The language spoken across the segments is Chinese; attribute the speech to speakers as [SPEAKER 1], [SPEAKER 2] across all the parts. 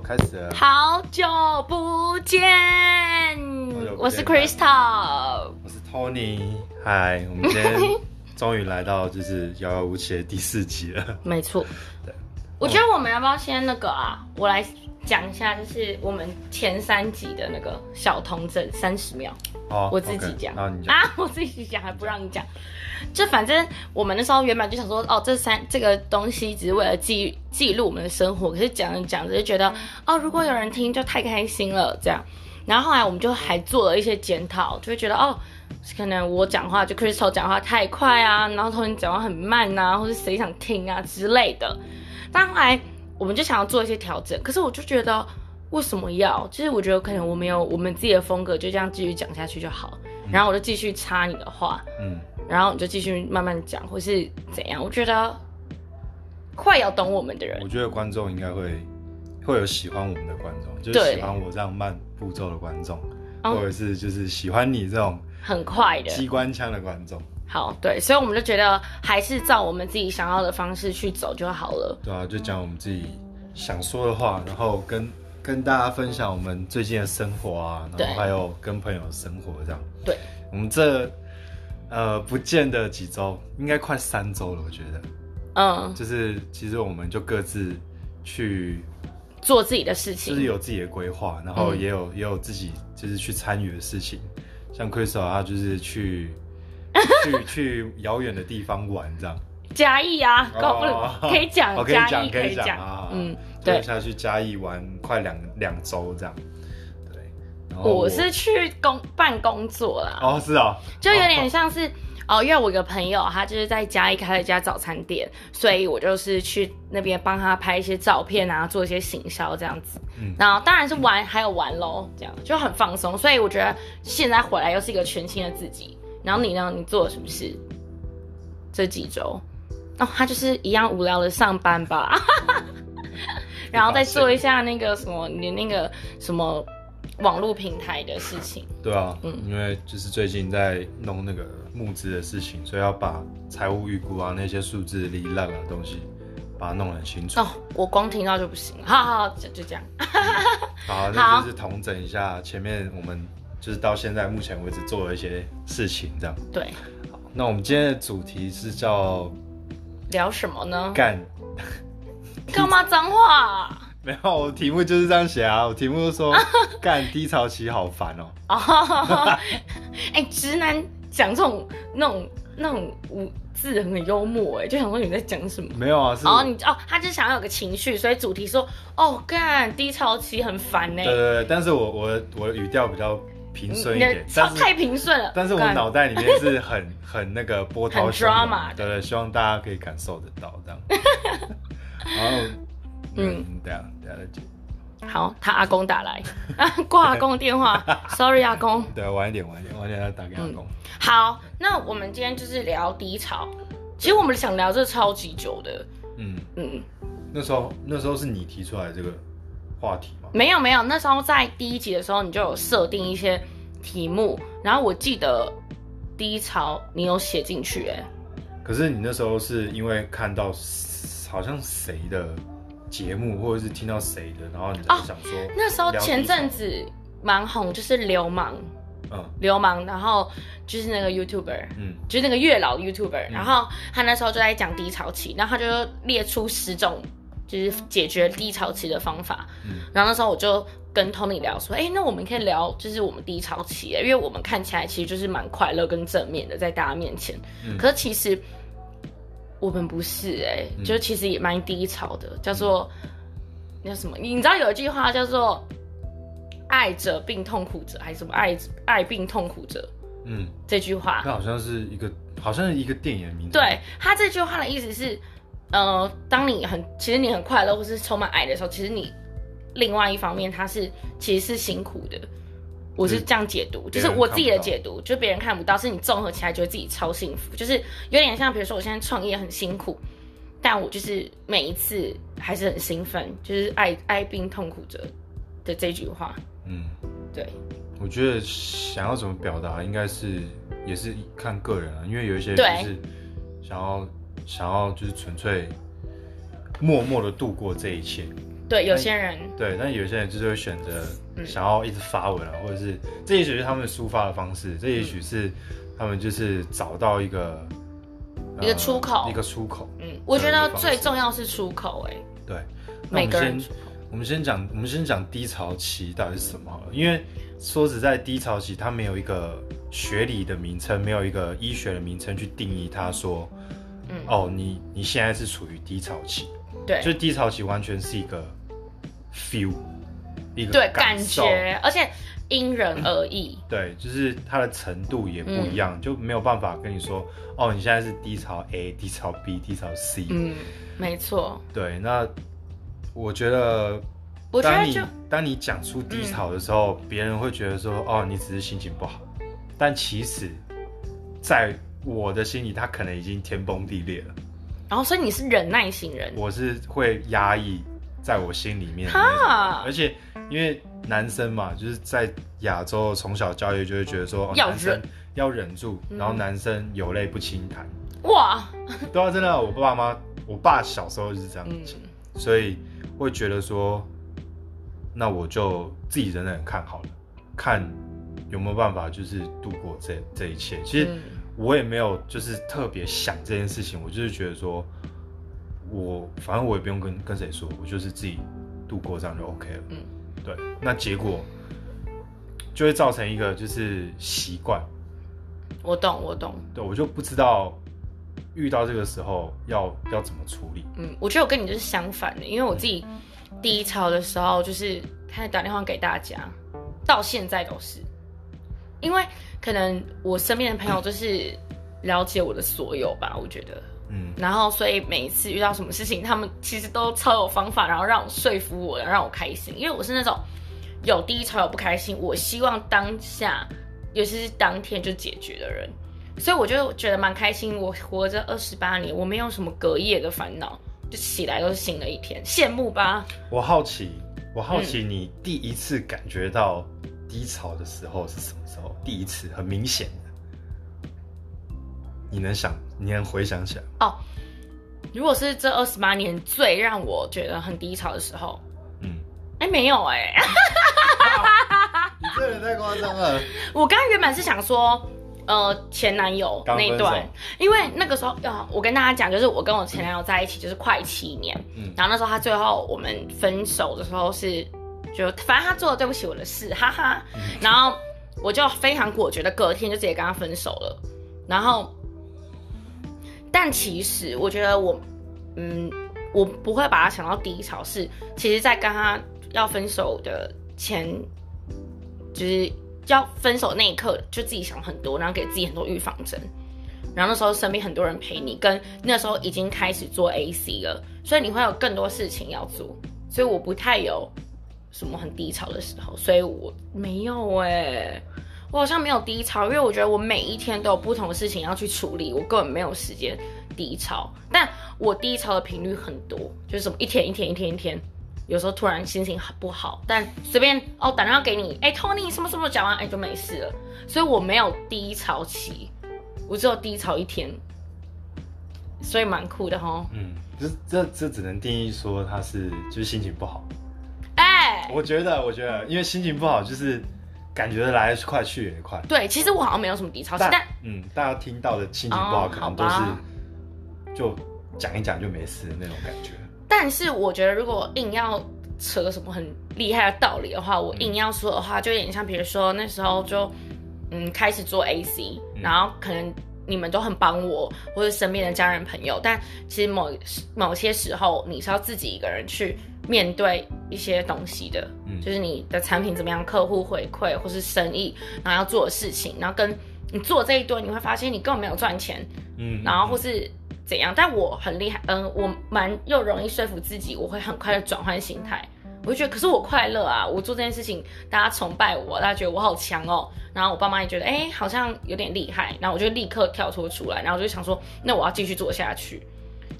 [SPEAKER 1] ，开始了。
[SPEAKER 2] 好久不见，
[SPEAKER 1] 不见
[SPEAKER 2] 我是 Crystal，
[SPEAKER 1] 我是 Tony。嗨，我们今天终于来到就是遥遥无期的第四集了。
[SPEAKER 2] 没错，
[SPEAKER 1] 对。
[SPEAKER 2] 我觉得我们要不要先那个啊？我来讲一下，就是我们前三集的那个小童整三十秒。哦，我自己
[SPEAKER 1] 讲。
[SPEAKER 2] 啊，我自己讲还不让你讲。就反正我们那时候原本就想说，哦，这三这个东西只是为了记记录我们的生活。可是讲着讲着就觉得，哦，如果有人听就太开心了，这样。然后后来我们就还做了一些检讨，就会觉得，哦，可能我讲话就 Crystal 讲话太快啊，然后 Tony 讲话很慢啊，或者谁想听啊之类的。但后来我们就想要做一些调整，可是我就觉得，为什么要？就是我觉得可能我们有我们自己的风格，就这样继续讲下去就好。然后我就继续插你的话，嗯。然后你就继续慢慢讲，或是怎样？我觉得快要懂我们的人，
[SPEAKER 1] 我觉得观众应该会会有喜欢我们的观众，就是喜欢我这样慢步骤的观众，或者是就是喜欢你这种
[SPEAKER 2] 很快的机
[SPEAKER 1] 关枪的观众。
[SPEAKER 2] 好，对，所以我们就觉得还是照我们自己想要的方式去走就好了。
[SPEAKER 1] 对啊，就讲我们自己想说的话，然后跟跟大家分享我们最近的生活啊，然后还有跟朋友的生活这样。
[SPEAKER 2] 对，
[SPEAKER 1] 我们这。呃，不见的几周，应该快三周了，我觉得。嗯，就是其实我们就各自去
[SPEAKER 2] 做自己的事情，
[SPEAKER 1] 就是有自己的规划，然后也有、嗯、也有自己就是去参与的事情。像 Crystal 他就是去去 去遥远的地方玩，这样。
[SPEAKER 2] 嘉义啊，哦、可以讲，
[SPEAKER 1] 可以讲，可以讲
[SPEAKER 2] 啊。嗯，
[SPEAKER 1] 对，下去嘉义玩快两两周这样。
[SPEAKER 2] 我，我是去工办工作啦。
[SPEAKER 1] 哦，是啊，
[SPEAKER 2] 就有点像是哦，哦，因为我一个朋友他就是在嘉义开了一家早餐店，所以我就是去那边帮他拍一些照片啊，做一些行销这样子。嗯，然后当然是玩，还有玩喽，这样就很放松。所以我觉得现在回来又是一个全新的自己。然后你呢？你做了什么事？这几周哦，他就是一样无聊的上班吧，然后再做一下那个什么，你那个什么。网络平台的事情，
[SPEAKER 1] 对啊，嗯，因为就是最近在弄那个募资的事情，所以要把财务预估啊那些数字里烂的东西，把它弄得很清楚。哦，
[SPEAKER 2] 我光听到就不行了，好好好，就就这样。
[SPEAKER 1] 好，那就是统整一下前面我们就是到现在目前为止做了一些事情，这样。
[SPEAKER 2] 对。
[SPEAKER 1] 好，那我们今天的主题是叫
[SPEAKER 2] 聊什么呢？
[SPEAKER 1] 干。
[SPEAKER 2] 干嘛脏话？
[SPEAKER 1] 没有，我题目就是这样写啊。我题目说 干低潮期好烦哦。
[SPEAKER 2] 哦，哎，直男讲这种那种那种字很幽默哎，就想说你在讲什么？
[SPEAKER 1] 没有啊，是
[SPEAKER 2] 哦你哦，他就想要有个情绪，所以主题说哦干低潮期很烦呢。
[SPEAKER 1] 对对对，但是我我我语调比较平顺一点，
[SPEAKER 2] 太平顺了。
[SPEAKER 1] 但是我脑袋里面是很 很那个波涛汹涌，对对，希望大家可以感受得到这样。然后。嗯，对啊，对啊，
[SPEAKER 2] 好，他阿公打来，挂阿公的电话，sorry 阿公。
[SPEAKER 1] 对，晚一点，晚一点，晚一点要打给阿公。
[SPEAKER 2] 好，那我们今天就是聊低潮，其实我们想聊这超级久的。嗯
[SPEAKER 1] 嗯，那时候那时候是你提出来这个话题吗？
[SPEAKER 2] 没有没有，那时候在第一集的时候你就有设定一些题目，然后我记得低潮你有写进去哎。
[SPEAKER 1] 可是你那时候是因为看到好像谁的。节目或者是听到谁的，然后你就想说，哦，
[SPEAKER 2] 那时候前阵子蛮红，就是流氓，嗯，流氓，然后就是那个 YouTuber，嗯，就是那个月老 YouTuber，嗯，然后他那时候就在讲低潮期，然后他就列出十种就是解决低潮期的方法，嗯，然后那时候我就跟 Tony 聊说，哎，那我们可以聊就是我们低潮期，因为我们看起来其实就是蛮快乐跟正面的在大家面前，嗯，可是其实。我们不是哎、欸，就其实也蛮低潮的，叫做那什么？你知道有一句话叫做“爱者病痛苦者”还是什么“爱爱病痛苦者”？嗯，这句话
[SPEAKER 1] 那好像是一个，好像是一个电影名字。
[SPEAKER 2] 对，他这句话的意思是，呃，当你很其实你很快乐或是充满爱的时候，其实你另外一方面他是其实是辛苦的。我是这样解读，就是我自己的解读，就别人看不到，是你综合起来觉得自己超幸福，就是有点像，比如说我现在创业很辛苦，但我就是每一次还是很兴奋，就是爱爱并痛苦着的这句话。嗯，对。
[SPEAKER 1] 我觉得想要怎么表达，应该是也是看个人啊，因为有一些人就是想要想要就是纯粹默默的度过这一切，
[SPEAKER 2] 对，有些人
[SPEAKER 1] 对，但有些人就是会选择想要一直发文啊，嗯、或者是这也许是他们抒发的方式，这也许是他们就是找到一个、
[SPEAKER 2] 嗯、一个出口，
[SPEAKER 1] 一个出口。
[SPEAKER 2] 嗯，我觉得最重要是出口、欸。哎，
[SPEAKER 1] 对，
[SPEAKER 2] 每个人。
[SPEAKER 1] 我们先讲，我们先讲低潮期到底是什么好了，因为说实在，低潮期它没有一个学理的名称，没有一个医学的名称去定义它，说，嗯，哦，你你现在是处于低潮期，
[SPEAKER 2] 对，
[SPEAKER 1] 就低潮期完全是一个 feel，一个
[SPEAKER 2] 对感觉，而且因人而异，
[SPEAKER 1] 对，就是它的程度也不一样，嗯、就没有办法跟你说，哦，你现在是低潮 A、低潮 B、低潮 C，
[SPEAKER 2] 嗯，没错，
[SPEAKER 1] 对，那。我觉得，当你当你讲出低潮的时候，别人会觉得说，哦，你只是心情不好，但其实，在我的心里，他可能已经天崩地裂了。
[SPEAKER 2] 然后，所以你是忍耐型人，
[SPEAKER 1] 我是会压抑在我心里面的那种，而且因为男生嘛，就是在亚洲从小教育就会觉得说，
[SPEAKER 2] 男生，
[SPEAKER 1] 要忍住，然后男生有泪不轻弹。
[SPEAKER 2] 哇，
[SPEAKER 1] 对啊，真的，我爸妈，我爸小时候就是这样子，所以。会觉得说，那我就自己忍忍看好了，看有没有办法，就是度过这这一切。其实我也没有就是特别想这件事情，我就是觉得说，我反正我也不用跟跟谁说，我就是自己度过这样就 OK 了。嗯，对。那结果就会造成一个就是习惯。
[SPEAKER 2] 我懂，我懂。
[SPEAKER 1] 对，我就不知道。遇到这个时候要要怎么处理？
[SPEAKER 2] 嗯，我觉得我跟你就是相反的，因为我自己低潮的时候就是开始打电话给大家，到现在都是，因为可能我身边的朋友就是了解我的所有吧，我觉得，嗯，然后所以每一次遇到什么事情，他们其实都超有方法，然后让我说服我，然后让我开心，因为我是那种有低潮有不开心，我希望当下，尤其是当天就解决的人。所以我就觉得蛮开心，我活着二十八年，我没有什么隔夜的烦恼，就起来都是新的一天，羡慕吧？
[SPEAKER 1] 我好奇，我好奇你第一次感觉到低潮的时候是什么时候？第一次很明显的，你能想，你能回想起来？
[SPEAKER 2] 哦，如果是这二十八年最让我觉得很低潮的时候，嗯，哎、欸，没有哎、欸，
[SPEAKER 1] 你这人太夸张了。
[SPEAKER 2] 我刚刚原本是想说。呃，前男友那段，因为那个时候，呃，我跟大家讲，就是我跟我前男友在一起就是快七年，嗯，然后那时候他最后我们分手的时候是，就反正他做了对不起我的事，哈哈，然后我就非常果决的隔天就直接跟他分手了，然后，但其实我觉得我，嗯，我不会把他想到第一潮，是其实在跟他要分手的前，就是。要分手那一刻，就自己想很多，然后给自己很多预防针。然后那时候身边很多人陪你，跟那时候已经开始做 AC 了，所以你会有更多事情要做。所以我不太有什么很低潮的时候，所以我没有哎、欸，我好像没有低潮，因为我觉得我每一天都有不同的事情要去处理，我根本没有时间低潮。但我低潮的频率很多，就是什么一天一天一天一天。有时候突然心情很不好，但随便哦打电话给你，哎、欸、，Tony 什么什么讲完，哎、欸、就没事了。所以我没有低潮期，我只有低潮一天，所以蛮酷的哈。
[SPEAKER 1] 嗯，这这这只能定义说他是就是心情不好。我觉得我觉得，因为心情不好就是感觉来得快去也快。
[SPEAKER 2] 对，其实我好像没有什么低潮期，但，但
[SPEAKER 1] 嗯，大家听到的心情不好可能都是就讲一讲就没事的那种感觉。
[SPEAKER 2] 但是我觉得，如果硬要扯什么很厉害的道理的话，我硬要说的话，就有点像，比如说那时候就，嗯，开始做 AC，然后可能你们都很帮我，或者身边的家人朋友，但其实某某些时候你是要自己一个人去面对一些东西的，嗯，就是你的产品怎么样，客户回馈，或是生意，然后要做的事情，然后跟你做这一堆，你会发现你根本没有赚钱，嗯，然后或是。怎样？但我很厉害，嗯，我蛮又容易说服自己，我会很快的转换心态。我就觉得，可是我快乐啊！我做这件事情，大家崇拜我，大家觉得我好强哦。然后我爸妈也觉得，哎、欸，好像有点厉害。然后我就立刻跳脱出来，然后我就想说，那我要继续做下去。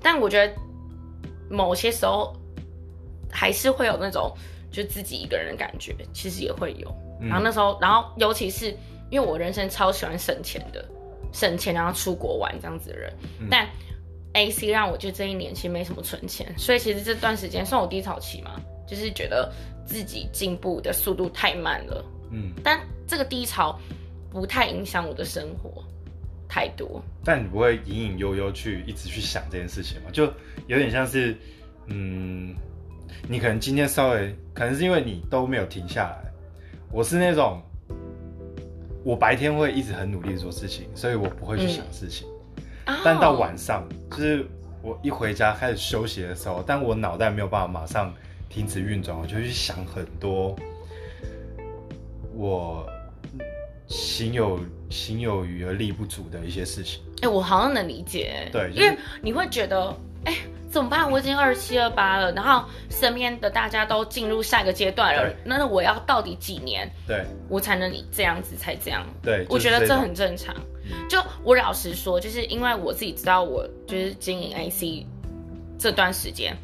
[SPEAKER 2] 但我觉得某些时候还是会有那种就自己一个人的感觉，其实也会有。然后那时候，然后尤其是因为我人生超喜欢省钱的，省钱然后出国玩这样子的人，但。AC 让我就这一年其实没什么存钱，所以其实这段时间算我低潮期嘛，就是觉得自己进步的速度太慢了。
[SPEAKER 1] 嗯，
[SPEAKER 2] 但这个低潮不太影响我的生活太多。
[SPEAKER 1] 但你不会隐隐悠悠去一直去想这件事情吗？就有点像是，嗯，你可能今天稍微，可能是因为你都没有停下来。我是那种，我白天会一直很努力做事情，所以我不会去想事情。
[SPEAKER 2] 嗯、
[SPEAKER 1] 但到晚上，就是我一回家开始休息的时候，但我脑袋没有办法马上停止运转，我就去想很多。我心有心有余而力不足的一些事情。
[SPEAKER 2] 哎、欸，我好像能理解。
[SPEAKER 1] 对，
[SPEAKER 2] 因为你会觉得，哎、欸，怎么办？我已经二七二八了，然后身边的大家都进入下一个阶段了，那我要到底几年？
[SPEAKER 1] 对，
[SPEAKER 2] 我才能这样子才这样？
[SPEAKER 1] 对，
[SPEAKER 2] 我觉得这很正常。就我老实说，就是因为我自己知道，我就是经营 AC 这段时间，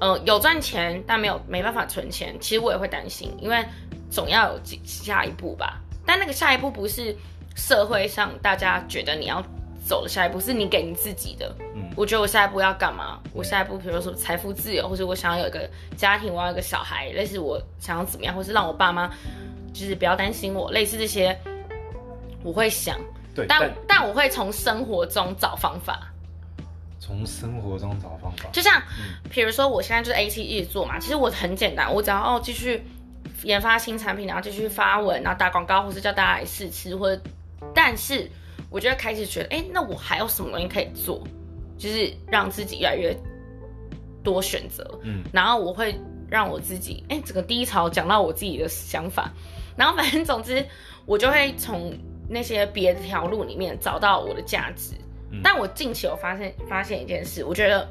[SPEAKER 2] 呃，有赚钱，但没有没办法存钱。其实我也会担心，因为。总要有下一步吧，但那个下一步不是社会上大家觉得你要走的下一步，是你给你自己的。嗯，我觉得我下一步要干嘛？我下一步，比如说财富自由，或者我想要有一个家庭，我要有一个小孩，类似我想要怎么样，或是让我爸妈就是不要担心我，类似这些，我会想。但，但我会从生活中找方法。
[SPEAKER 1] 从生活中找方法，
[SPEAKER 2] 就像，比如说我现在就是 A T 一直做嘛，其实我很简单，我只要哦继续。研发新产品，然后继续发文，然后打广告，或是叫大家来试吃，或者，但是我就会开始觉得，哎，那我还有什么东西可以做，就是让自己越来越多选择，嗯，然后我会让我自己，哎，整个低潮讲到我自己的想法，然后反正总之，我就会从那些别的条路里面找到我的价值。嗯，但我近期有发现发现一件事，我觉得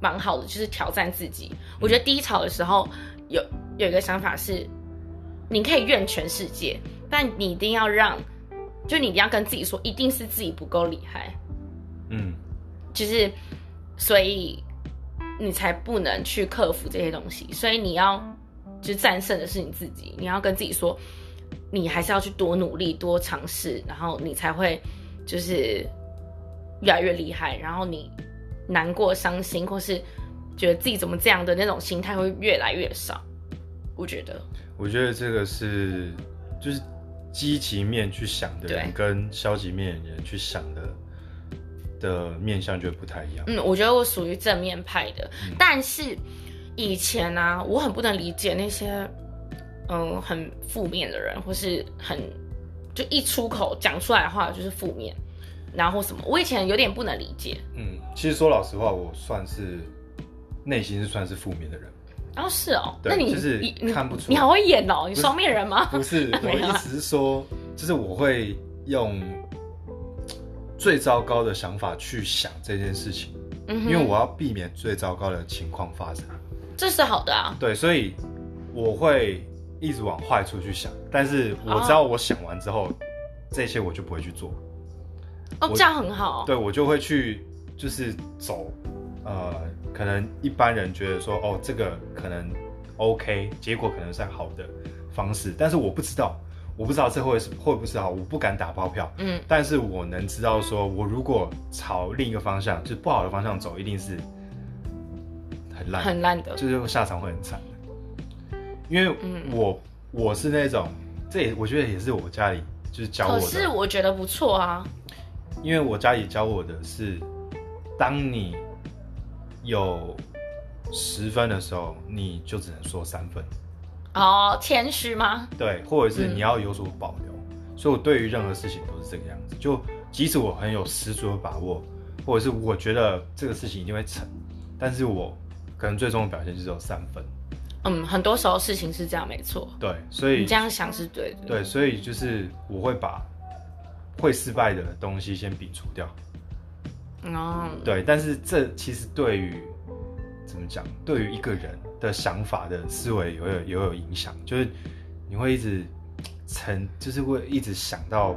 [SPEAKER 2] 蛮好的，就是挑战自己。我觉得低潮的时候有有一个想法是。你可以怨全世界，但你一定要让，就你一定要跟自己说，一定是自己不够厉害，
[SPEAKER 1] 嗯，
[SPEAKER 2] 就是，所以你才不能去克服这些东西，所以你要，就战胜的是你自己，你要跟自己说，你还是要去多努力、多尝试，然后你才会就是越来越厉害，然后你难过、伤心或是觉得自己怎么这样的那种心态会越来越少，我觉得。
[SPEAKER 1] 我觉得这个是，就是积极面去想的人跟消极面的人去想的的面向就不太一样。
[SPEAKER 2] 嗯，我觉得我属于正面派的，嗯、但是以前呢、啊，我很不能理解那些嗯很负面的人，或是很就一出口讲出来的话就是负面，然后什么，我以前有点不能理解。
[SPEAKER 1] 嗯，其实说老实话，我算是内心是算是负面的人。
[SPEAKER 2] 哦，是哦，那你
[SPEAKER 1] 就是看不出
[SPEAKER 2] 你，你好会演哦，你双面人吗？
[SPEAKER 1] 不是，我意思是说，就是我会用最糟糕的想法去想这件事情，嗯，因为我要避免最糟糕的情况发生。
[SPEAKER 2] 这是好的啊。
[SPEAKER 1] 对，所以我会一直往坏处去想，但是我知道我想完之后，哦，这些我就不会去做。
[SPEAKER 2] 哦，这样很好。
[SPEAKER 1] 对，我就会去，就是走，呃。可能一般人觉得说，哦，这个可能 OK，结果可能是好的方式，但是我不知道，我不知道这会是会不会是好，我不敢打包票。嗯，但是我能知道说，我如果朝另一个方向，就是不好的方向走，一定是很烂，
[SPEAKER 2] 很烂的，
[SPEAKER 1] 就是下场会很惨。因为我、嗯、我是那种，这也我觉得也是我家里就是教我的，可
[SPEAKER 2] 是我觉得不错啊，
[SPEAKER 1] 因为我家里教我的是，当你。有十分的时候，你就只能说三分。
[SPEAKER 2] 哦，谦虚吗？
[SPEAKER 1] 对，或者是你要有所保留。嗯。所以，我对于任何事情都是这个样子。就即使我很有十足的把握，或者是我觉得这个事情一定会成，但是我可能最终的表现就是有三分。
[SPEAKER 2] 嗯，很多时候事情是这样，没错。
[SPEAKER 1] 对，所以
[SPEAKER 2] 你这样想是对的。
[SPEAKER 1] 对，所以就是我会把会失败的东西先摒除掉。
[SPEAKER 2] 哦、嗯，
[SPEAKER 1] 对，但是这其实对于怎么讲，对于一个人的想法的思维也会有也有影响，就是你会一直沉，就是会一直想到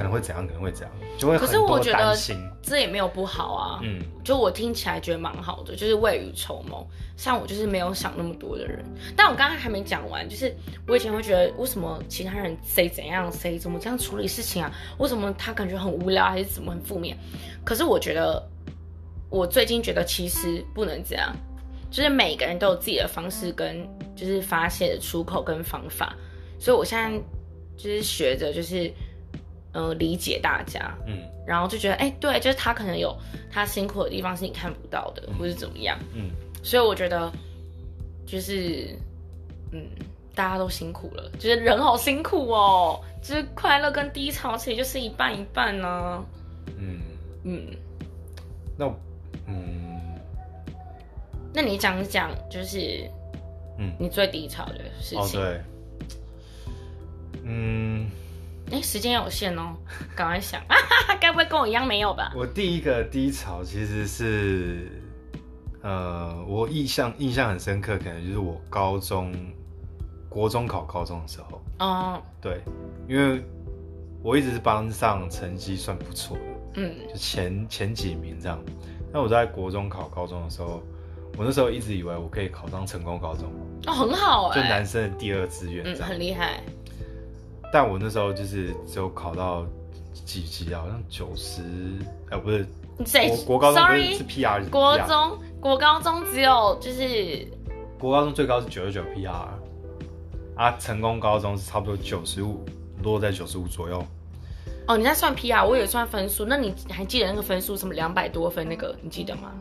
[SPEAKER 1] 可能会怎样，可能会怎样。就会很多担心。可是我觉得
[SPEAKER 2] 这也没有不好啊，嗯，就我听起来觉得蛮好的，就是未雨绸缪。像我就是没有想那么多的人，但我刚刚还没讲完，就是我以前会觉得为什么其他人谁怎样谁怎么这样处理事情啊？为什么他感觉很无聊还是怎么很负面？可是我觉得我最近觉得其实不能这样，就是每个人都有自己的方式跟就是发泄的出口跟方法，所以我现在就是学着就是呃理解大家，嗯，然后就觉得哎、欸，对，就是他可能有他辛苦的地方是你看不到的，嗯、或是怎么样，嗯，所以我觉得就是嗯大家都辛苦了，就是人好辛苦哦，就是快乐跟低潮其实就是一半一半呢、啊，嗯。嗯，
[SPEAKER 1] 那嗯。
[SPEAKER 2] 那你讲讲，就是，嗯，你最低潮的事情。
[SPEAKER 1] 哦，对，嗯，
[SPEAKER 2] 哎、欸，时间有限哦，赶快想，该不会跟我一样没有吧？
[SPEAKER 1] 我第一个低潮其实是，呃，我印象印象很深刻，可能就是我高中、国中考高中的时候。哦，对，因为我一直是班上成绩算不错的，嗯，就前前几名这样。那我在国中考高中的时候。我那时候一直以为我可以考上成功高中
[SPEAKER 2] 哦，很好哎、欸，
[SPEAKER 1] 就男生的第二志愿，嗯，
[SPEAKER 2] 很厉害。
[SPEAKER 1] 但我那时候就是只有考到几级啊，好像九十，哎，不是，国国高中不是是 PR，
[SPEAKER 2] 国中国高中只有就是
[SPEAKER 1] 国高中最高是九十九 PR，啊，成功高中是差不多九十五，落在九十五左右。
[SPEAKER 2] 哦，你在算 PR，我也算分数。那你还记得那个分数什么两百多分那个，你记得吗？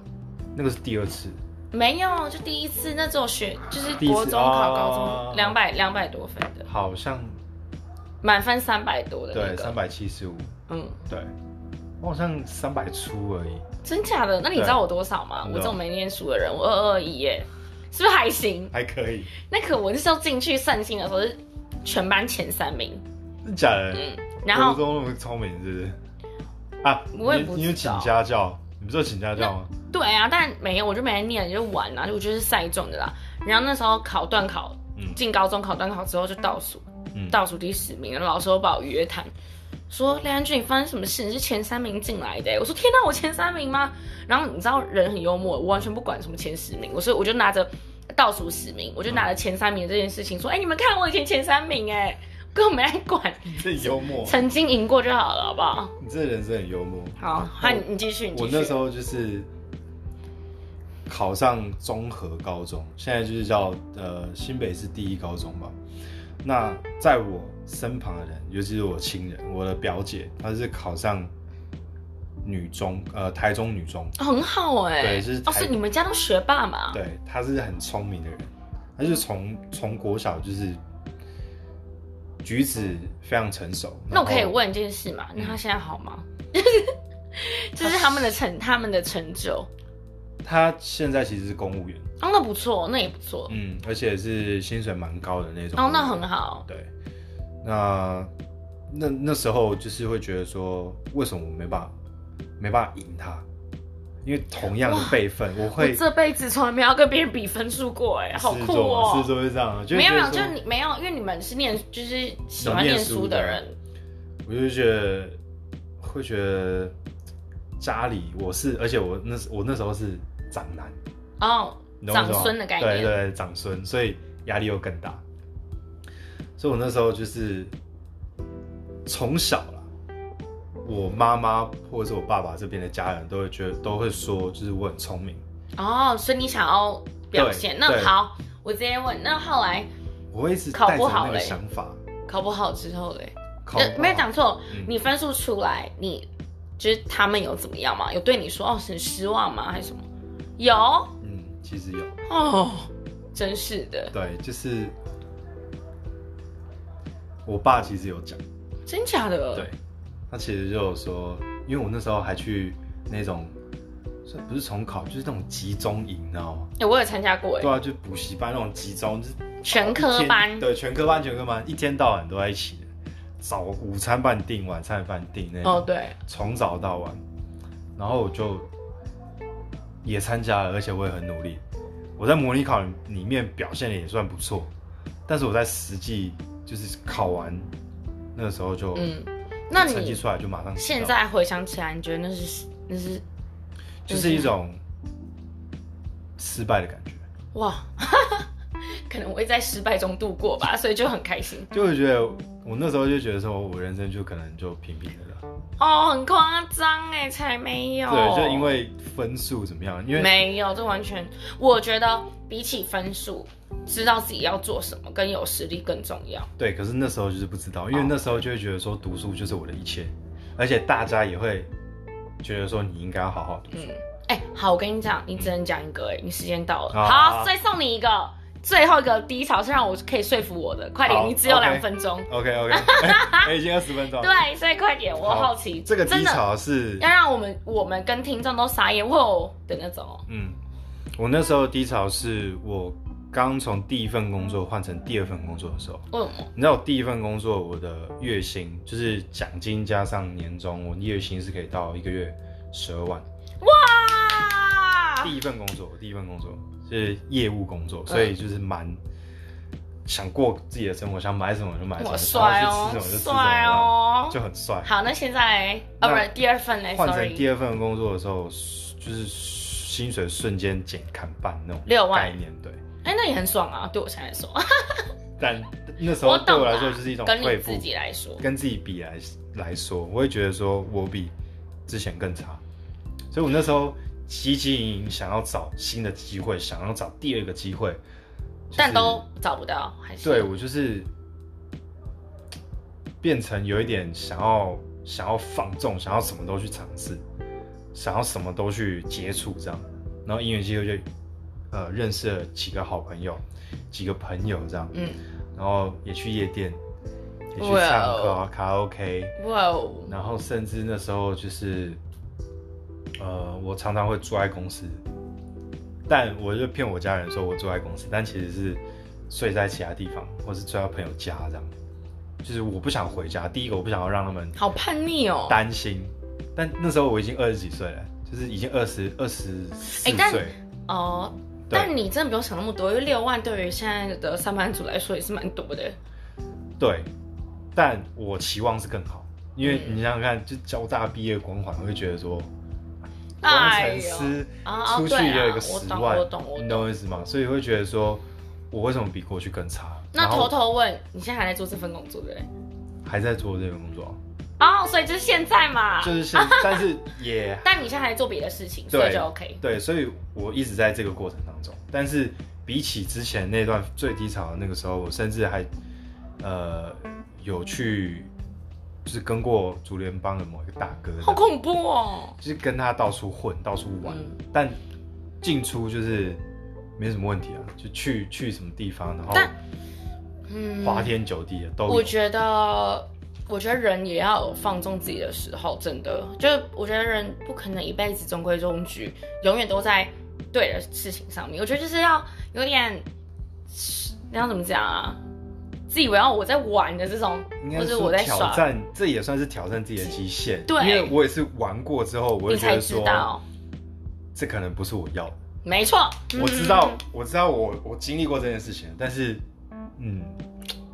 [SPEAKER 1] 那个是第二次。
[SPEAKER 2] 没有，就第一次那种学，就是国中考高中两百两百多分的，
[SPEAKER 1] 好像
[SPEAKER 2] 满分三百多的，
[SPEAKER 1] 对，三百七十五，嗯，对，我好像三百出而已，
[SPEAKER 2] 真假的？那你知道我多少吗？我这种没念书的人，我二二一耶，是不是还行？
[SPEAKER 1] 还可以。
[SPEAKER 2] 那可我那时候进去散心的时候是全班前三名，
[SPEAKER 1] 真假的？嗯，然后国中那么聪明是不是？啊，我也不你有请家教？你不是有请家教吗？
[SPEAKER 2] 对啊，但没有，我就没来念，就玩啊，就我觉得是赛中的啦。然后那时候考段考，进、嗯、高中考段考之后就倒数，嗯、倒数第十名。然后老师又把我约谈，说梁安俊，你发生什么事？你是前三名进来的。我说天哪，我前三名吗？然后你知道人很幽默，我完全不管什么前十名，我说我就拿着倒数十名，我就拿着前三名这件事情说，哎、嗯欸，你们看我以前前三名，哎，根本没人管。
[SPEAKER 1] 你这幽默，
[SPEAKER 2] 曾经赢过就好了，好不好？
[SPEAKER 1] 你这人是很幽默。
[SPEAKER 2] 好，那你继续，你继续。
[SPEAKER 1] 我那时候就是。考上综合高中，现在就是叫呃新北市第一高中吧。那在我身旁的人，尤其是我亲人，我的表姐，她是考上女中，呃台中女中，
[SPEAKER 2] 很好哎、欸。
[SPEAKER 1] 对，就是
[SPEAKER 2] 哦，是你们家都学霸嘛？
[SPEAKER 1] 对，她是很聪明的人，她就是从从国小就是举止非常成熟。
[SPEAKER 2] 那我可以问一件事嘛？那她现在好吗？就是他们的成他们的成就。
[SPEAKER 1] 他现在其实是公务员。
[SPEAKER 2] 哦，那不错，那也不错，
[SPEAKER 1] 嗯，而且是薪水蛮高的那种
[SPEAKER 2] 哦，那很好，
[SPEAKER 1] 对，那那那时候就是会觉得说，为什么我没办法没办法赢他？因为同样的辈分，我会我
[SPEAKER 2] 这辈子从来没有跟别人比分数过，哎，好酷哦，
[SPEAKER 1] 是说是这样，
[SPEAKER 2] 就没有没有，就你没有，因为你们是念就是喜欢念书的人，
[SPEAKER 1] 我就觉得会觉得家里我是，而且我那我那时候是。长男
[SPEAKER 2] 哦，长孙的概念，
[SPEAKER 1] 对对，长孙，所以压力又更大。所以我那时候就是从小啦，我妈妈或者是我爸爸这边的家人都会觉得，都会说，就是我很聪明。
[SPEAKER 2] 哦，所以你想要表现？那好，我直接问，那后来
[SPEAKER 1] 我会一直考不好那个想法，
[SPEAKER 2] 考不好之后嘞，没有讲错，你分数出来，你就是他们有怎么样吗？有对你说哦很失望吗？还是什么？有，
[SPEAKER 1] 嗯，其实有
[SPEAKER 2] 哦，真是的。
[SPEAKER 1] 对，就是我爸其实有讲，
[SPEAKER 2] 真假的？
[SPEAKER 1] 对，他其实就有说，因为我那时候还去那种，不是重考，就是那种集中营，你知道吗？
[SPEAKER 2] 哎，我有参加过，哎，
[SPEAKER 1] 对啊，就补习班那种集中，就是
[SPEAKER 2] 全科班，
[SPEAKER 1] 对，全科班，全科班，一天到晚都在一起的，早午餐饭订，晚餐饭订那种，
[SPEAKER 2] 哦，对，
[SPEAKER 1] 从早到晚，然后我就。也参加了，而且我也很努力。我在模拟考里面表现的也算不错，但是我在实际就是考完那个时候就，嗯，那你成绩出来就马上。
[SPEAKER 2] 现在回想起来，你觉得那是那是，
[SPEAKER 1] 就是一种失败的感觉。
[SPEAKER 2] 哇，可能我会在失败中度过吧，所以就很开心。
[SPEAKER 1] 就会觉得我那时候就觉得说，我人生就可能就平平的了。
[SPEAKER 2] 哦，很夸张哎，才没有。
[SPEAKER 1] 对，就因为分数怎么样？因为
[SPEAKER 2] 没有，这完全，我觉得比起分数，知道自己要做什么跟有实力更重要。
[SPEAKER 1] 对，可是那时候就是不知道，因为那时候就会觉得说读书就是我的一切，而且大家也会觉得说你应该要好好读书。嗯
[SPEAKER 2] 哎、欸，好，我跟你讲，你只能讲一个、欸，哎，你时间到了。
[SPEAKER 1] 好，
[SPEAKER 2] 好，再送你一个，最后一个低潮是让我可以说服我的，快点，你只有两分钟。
[SPEAKER 1] OK OK，已经二十分钟。
[SPEAKER 2] 对，所以快点，我好奇，
[SPEAKER 1] 这个低潮是
[SPEAKER 2] 要让我们我们跟听众都傻眼哇的那种。
[SPEAKER 1] 嗯，我那时候低潮是我刚从第一份工作换成第二份工作的时候。嗯，你知道我第一份工作我的月薪就是奖金加上年终，我月薪是可以到一个月十二万。
[SPEAKER 2] 哇！
[SPEAKER 1] 第一份工作，第一份工作是业务工作，所以就是蛮想过自己的生活，想买什么就买什么，
[SPEAKER 2] 帅哦，
[SPEAKER 1] 吃什么就吃什
[SPEAKER 2] 么，哦，
[SPEAKER 1] 就很帅。
[SPEAKER 2] 好，那现在啊，不是第二份嘞，
[SPEAKER 1] 换成第二份工作的时候，就是薪水瞬间减砍半那种
[SPEAKER 2] 六万
[SPEAKER 1] 概念，对。
[SPEAKER 2] 哎，那也很爽啊，对我现在来说。
[SPEAKER 1] 但那时候对我来说就是一种
[SPEAKER 2] 跟你自己来说，
[SPEAKER 1] 跟自己比来来说，我会觉得说我比之前更差。所以，我那时候积极营营，想要找新的机会，想要找第二个机会，就是，
[SPEAKER 2] 但都找不到，还是
[SPEAKER 1] 对我就是变成有一点想要想要放纵，想要什么都去尝试，想要什么都去接触这样。然后音乐机会就呃认识了几个好朋友，几个朋友这样，嗯，然后也去夜店，也去唱歌卡拉 OK，哇哦，然后甚至那时候就是。呃，我常常会住在公司，但我就骗我家人说我住在公司，但其实是睡在其他地方，或是睡在朋友家这样。就是我不想回家，第一个我不想要让他们
[SPEAKER 2] 好叛逆哦，
[SPEAKER 1] 担心。但那时候我已经二十几岁了，就是已经二十二十四岁
[SPEAKER 2] 哦。但你真的不用想那么多，因为六万对于现在的上班族来说也是蛮多的。
[SPEAKER 1] 对，但我期望是更好，因为你想想看，就交大毕业光环，我会觉得说。工程师出去也有一个十万，
[SPEAKER 2] 我懂，我懂，
[SPEAKER 1] 你懂我意思吗？所以会觉得说，我为什么比过去更差？
[SPEAKER 2] 那偷偷问，你现在还在做这份工作对？
[SPEAKER 1] 还在做这份工作
[SPEAKER 2] 哦，所以就是现在嘛，
[SPEAKER 1] 就是现，但是也，
[SPEAKER 2] 但你现在还在做别的事情，所以就 OK。
[SPEAKER 1] 对，所以我一直在这个过程当中，但是比起之前那段最低潮的那个时候，我甚至还呃有去。就是跟过竹联帮的某一个大哥，
[SPEAKER 2] 好恐怖哦！
[SPEAKER 1] 就是跟他到处混，到处玩，嗯、但进出就是没什么问题啊。就去去什么地方，然后嗯，花天酒地的都。
[SPEAKER 2] 我觉得，我觉得人也要有放纵自己的时候，真的。就我觉得人不可能一辈子中规中矩，永远都在对的事情上面。我觉得就是要有点，你要怎么讲啊？自以为哦我在玩的这种，或者我在
[SPEAKER 1] 挑战，这也算是挑战自己的极限。
[SPEAKER 2] 对，
[SPEAKER 1] 因为我也是玩过之后，我也觉得说，
[SPEAKER 2] 道
[SPEAKER 1] 这可能不是我要的。
[SPEAKER 2] 没错，
[SPEAKER 1] 我知道，嗯、我知道我，我我经历过这件事情，但是，嗯，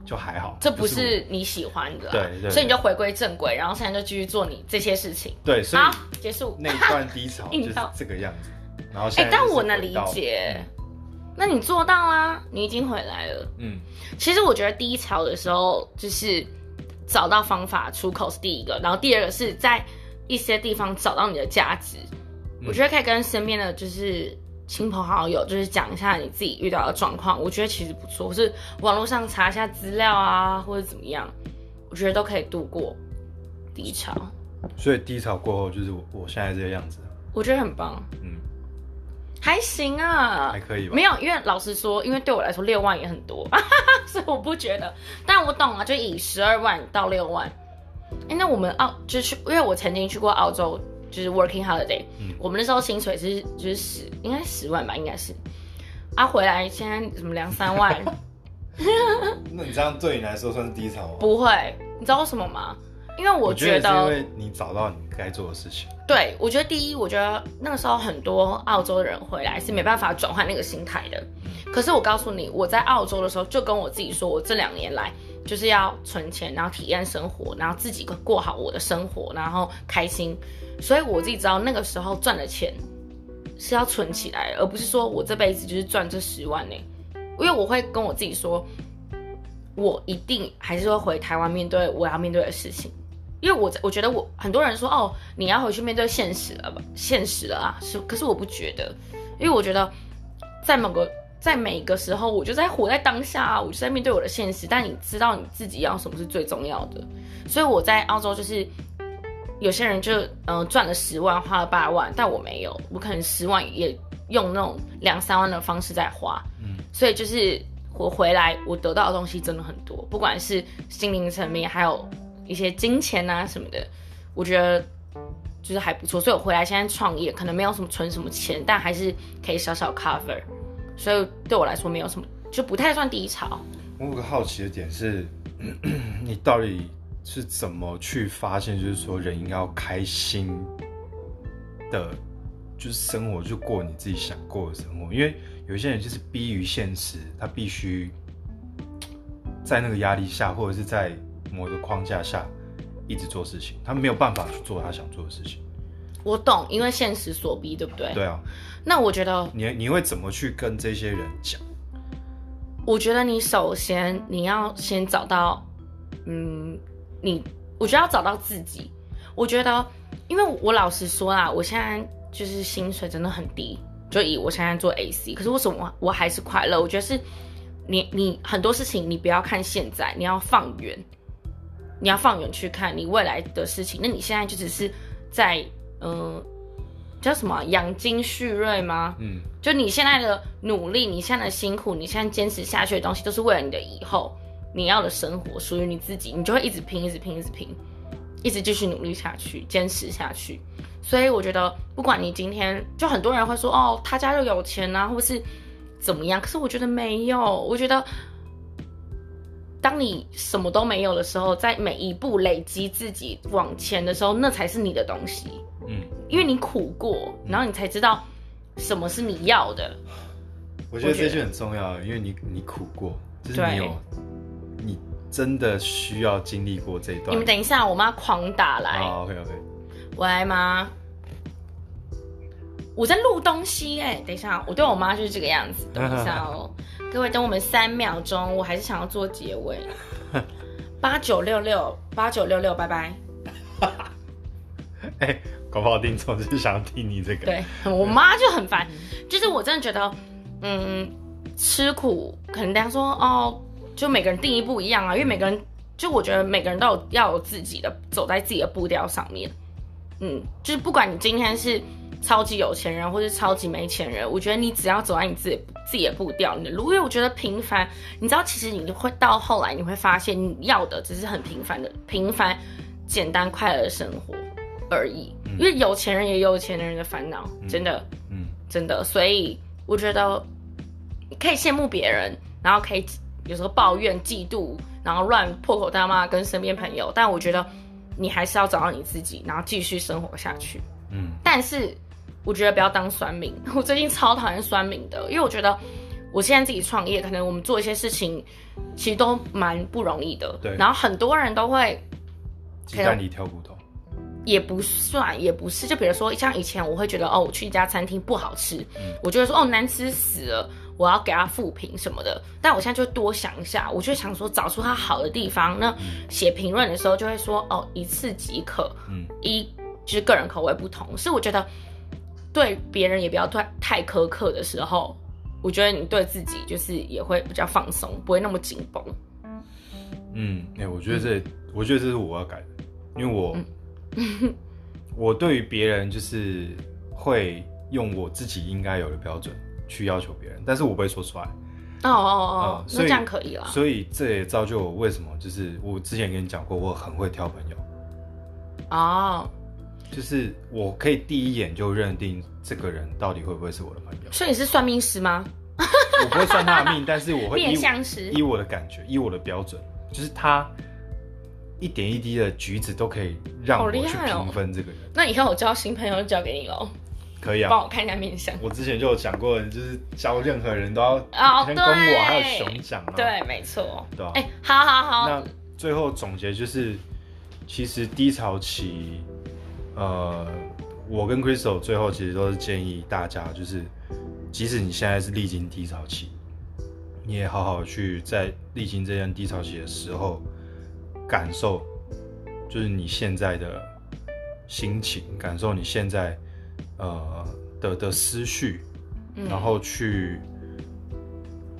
[SPEAKER 1] 就还好。
[SPEAKER 2] 这不是你喜欢的、啊，
[SPEAKER 1] 对对，
[SPEAKER 2] 所以你就回归正轨，然后现在就继续做你这些事情。
[SPEAKER 1] 对，所以
[SPEAKER 2] 好结束
[SPEAKER 1] 那一段低潮 就是这个样子。然后，哎、欸，
[SPEAKER 2] 但我能理解。嗯那你做到啦，你已经回来了。嗯，其实我觉得低潮的时候，就是找到方法出口是第一个，然后第二个是在一些地方找到你的价值。嗯。我觉得可以跟身边的就是亲朋好友，就是讲一下你自己遇到的状况。我觉得其实不错，是网络上查一下资料啊，或者怎么样，我觉得都可以度过低潮。
[SPEAKER 1] 所以低潮过后，就是我我现在这个样子。
[SPEAKER 2] 我觉得很棒。嗯。还行啊，
[SPEAKER 1] 还可以吧。
[SPEAKER 2] 没有，因为老实说，因为对我来说六万也很多，所以我不觉得。但我懂啊，就以十二万到六万。哎、欸，那我们澳就是，因为我曾经去过澳洲，就是 working holiday，、嗯、我们那时候薪水是就是十，应该十万吧，应该是。啊，回来现在什么两三万。
[SPEAKER 1] 那你这样对你来说算是低潮吗？
[SPEAKER 2] 不会，你知道为什么吗？因为我觉得，
[SPEAKER 1] 因为你找到你该做的事情。
[SPEAKER 2] 对，我觉得第一，我觉得那个时候很多澳洲的人回来是没办法转换那个心态的。可是我告诉你，我在澳洲的时候就跟我自己说，我这两年来就是要存钱，然后体验生活，然后自己过好我的生活，然后开心。所以我自己知道那个时候赚的钱是要存起来，而不是说我这辈子就是赚这十万呢。因为我会跟我自己说，我一定还是会回台湾面对我要面对的事情。因为我我觉得我很多人说哦，你要回去面对现实了吧？现实了啊，是，可是我不觉得，因为我觉得在某个在每个时候，我就在活在当下啊，我就在面对我的现实。但你知道你自己要什么是最重要的，所以我在澳洲就是有些人就嗯、呃、赚了十万，花了八万，但我没有，我可能十万也用那种两三万的方式在花，嗯，所以就是我回来我得到的东西真的很多，不管是心灵层面还有。一些金钱啊什么的，我觉得就是还不错，所以我回来现在创业，可能没有什么存什么钱，但还是可以小小 cover，所以对我来说没有什么，就不太算低潮。
[SPEAKER 1] 我有个好奇的点是，你到底是怎么去发现，就是说人应该要开心的，就是生活，就过你自己想过的生活，因为有些人就是逼于现实，他必须在那个压力下，或者是在。某个框架下一直做事情，他没有办法去做他想做的事情。
[SPEAKER 2] 我懂，因为现实所逼，对不对？
[SPEAKER 1] 对啊。
[SPEAKER 2] 那我觉得
[SPEAKER 1] 你你会怎么去跟这些人讲？
[SPEAKER 2] 我觉得你首先你要先找到，嗯，你我觉得要找到自己。我觉得，因为我老实说啦，我现在就是薪水真的很低，就以我现在做 AC，可是为什么我还是快乐？我觉得是你你很多事情你不要看现在，你要放远。你要放远去看你未来的事情，那你现在就只是在嗯、呃，叫什么养精蓄锐吗？嗯，就你现在的努力，你现在的辛苦，你现在坚持下去的东西，都是为了你的以后，你要的生活属于你自己，你就会一直拼，一直拼，一直拼，一直继续努力下去，坚持下去。所以我觉得，不管你今天，就很多人会说哦，他家又有钱啊，或是怎么样，可是我觉得没有，我觉得。当你什么都没有的时候，在每一步累积自己往前的时候，那才是你的东西。嗯，因为你苦过，然后你才知道什么是你要的。
[SPEAKER 1] 我觉得这句很重要，因为你你苦过，就是你有，你真的需要经历过这一段。
[SPEAKER 2] 你们等一下，我妈狂打来。
[SPEAKER 1] 好，OK OK。
[SPEAKER 2] 喂，妈，我在录东西哎，等一下，我对我妈就是这个样子。等一下哦。各位，等我们三秒钟，我还是想要做结尾。八九六六，八九六六，拜拜。
[SPEAKER 1] 哎、欸，搞不好听众就是想要听你这个。
[SPEAKER 2] 对，我妈就很烦，就是我真的觉得，嗯，吃苦可能大家说哦，就每个人定义不一样啊，因为每个人，就我觉得每个人都有要有自己的，走在自己的步调上面。嗯，就是不管你今天是。超级有钱人或是超级没钱人，我觉得你只要走在你自己自己的步调，你的路，因为我觉得平凡，你知道，其实你会到后来你会发现，你要的只是很平凡的平凡、简单、快乐的生活而已。嗯、因为有钱人也有有钱人的烦恼，真的，嗯，真的。所以我觉得你可以羡慕别人，然后可以有时候抱怨、嫉妒，然后乱破口大骂跟身边朋友，但我觉得你还是要找到你自己，然后继续生活下去。嗯，但是。我觉得不要当酸民，我最近超讨厌酸民的，因为我觉得我现在自己创业，可能我们做一些事情，其实都蛮不容易的。对。然后很多人都会
[SPEAKER 1] 鸡蛋里挑骨头，
[SPEAKER 2] 也不算，也不是。就比如说像以前我会觉得哦，我去一家餐厅不好吃，嗯、我觉得说哦难吃死了，我要给他负评什么的。但我现在就多想一下，我就想说找出它好的地方。那写评论的时候就会说哦一次即可，嗯，一就是个人口味不同，所以我觉得。对别人也不要太太苛刻的时候，我觉得你对自己就是也会比较放松，不会那么紧绷。
[SPEAKER 1] 嗯，哎、欸，我觉得这，嗯、我觉得这是我要改的，因为我，嗯、我对于别人就是会用我自己应该有的标准去要求别人，但是我不会说出来。
[SPEAKER 2] 哦哦哦，那这样可以了。
[SPEAKER 1] 所以这也造就我为什么，就是我之前跟你讲过，我很会挑朋友。
[SPEAKER 2] 哦。
[SPEAKER 1] 就是我可以第一眼就认定这个人到底会不会是我的朋友。
[SPEAKER 2] 所以你是算命师吗？
[SPEAKER 1] 我不会算他的命，但是我会以
[SPEAKER 2] 面相师，
[SPEAKER 1] 以我的感觉，以我的标准，就是他一点一滴的举止都可以让我去评分这个人。
[SPEAKER 2] 哦、那以后我交新朋友就交给你喽。
[SPEAKER 1] 可以啊，
[SPEAKER 2] 帮我看一下面相。
[SPEAKER 1] 我之前就有讲过，就是交任何人都要先跟我还有熊讲啊。
[SPEAKER 2] 对，没错。
[SPEAKER 1] 对啊。
[SPEAKER 2] 哎、欸，好好好。
[SPEAKER 1] 那最后总结就是，其实低潮期。呃，我跟 Crystal 最后其实都是建议大家，就是即使你现在是历经低潮期，你也好好去在历经这段低潮期的时候，感受，就是你现在的心情，感受你现在呃的的思绪，嗯、然后去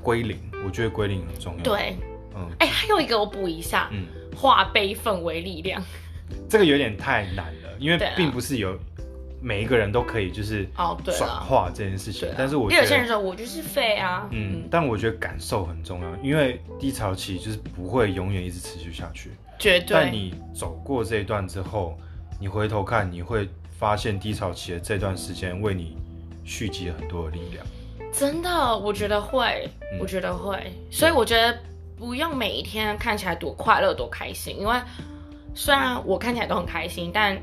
[SPEAKER 1] 归零。我觉得归零很重要。
[SPEAKER 2] 对，嗯，哎、欸，还有一个我补一下，嗯，化悲愤为力量。
[SPEAKER 1] 这个有点太难了，因为并不是有。每一个人都可以就是转化这件事情，但是我觉得有
[SPEAKER 2] 些人说我就是废啊，
[SPEAKER 1] 嗯，嗯，但我觉得感受很重要，因为低潮期就是不会永远一直持续下去，
[SPEAKER 2] 绝对。
[SPEAKER 1] 但你走过这一段之后，你回头看，你会发现低潮期的这段时间为你蓄积了很多的力量。
[SPEAKER 2] 真的，我觉得会，嗯、我觉得会，所以我觉得不用每一天看起来多快乐多开心，因为虽然我看起来都很开心，但。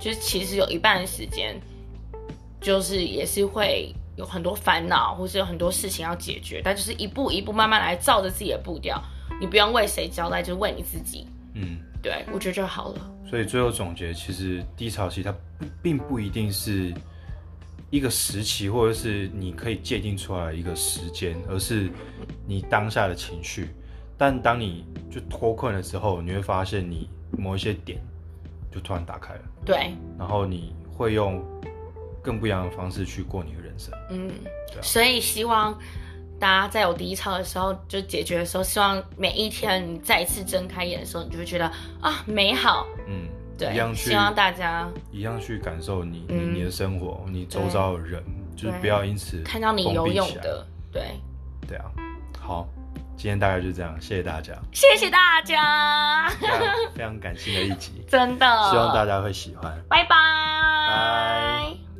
[SPEAKER 2] 就是其实有一半的时间，就是也是会有很多烦恼，或是有很多事情要解决，但就是一步一步慢慢来，照着自己的步调，你不用为谁交代，就为你自己。嗯，对，我觉得就好了。
[SPEAKER 1] 所以最后总结，其实低潮期它并不一定是一个时期，或者是你可以界定出来一个时间，而是你当下的情绪。但当你就脱困了之后，你会发现你某一些点。就突然打开了，
[SPEAKER 2] 对，
[SPEAKER 1] 然后你会用更不一样的方式去过你的人生，
[SPEAKER 2] 嗯，对啊，所以希望大家在有低潮的时候，就解决的时候，希望每一天你再一次睁开眼的时候，你就会觉得啊美好，嗯，对，
[SPEAKER 1] 一样去，
[SPEAKER 2] 希望大家
[SPEAKER 1] 一样去感受你你，你的生活，你周遭的人，就是不要因此
[SPEAKER 2] 看到你游泳的，对，
[SPEAKER 1] 对啊，好。今天大概就这样，谢谢大家，
[SPEAKER 2] 谢谢大家，
[SPEAKER 1] 非常，感性的一集，
[SPEAKER 2] 真的，
[SPEAKER 1] 希望大家会喜欢，
[SPEAKER 2] 拜拜，拜。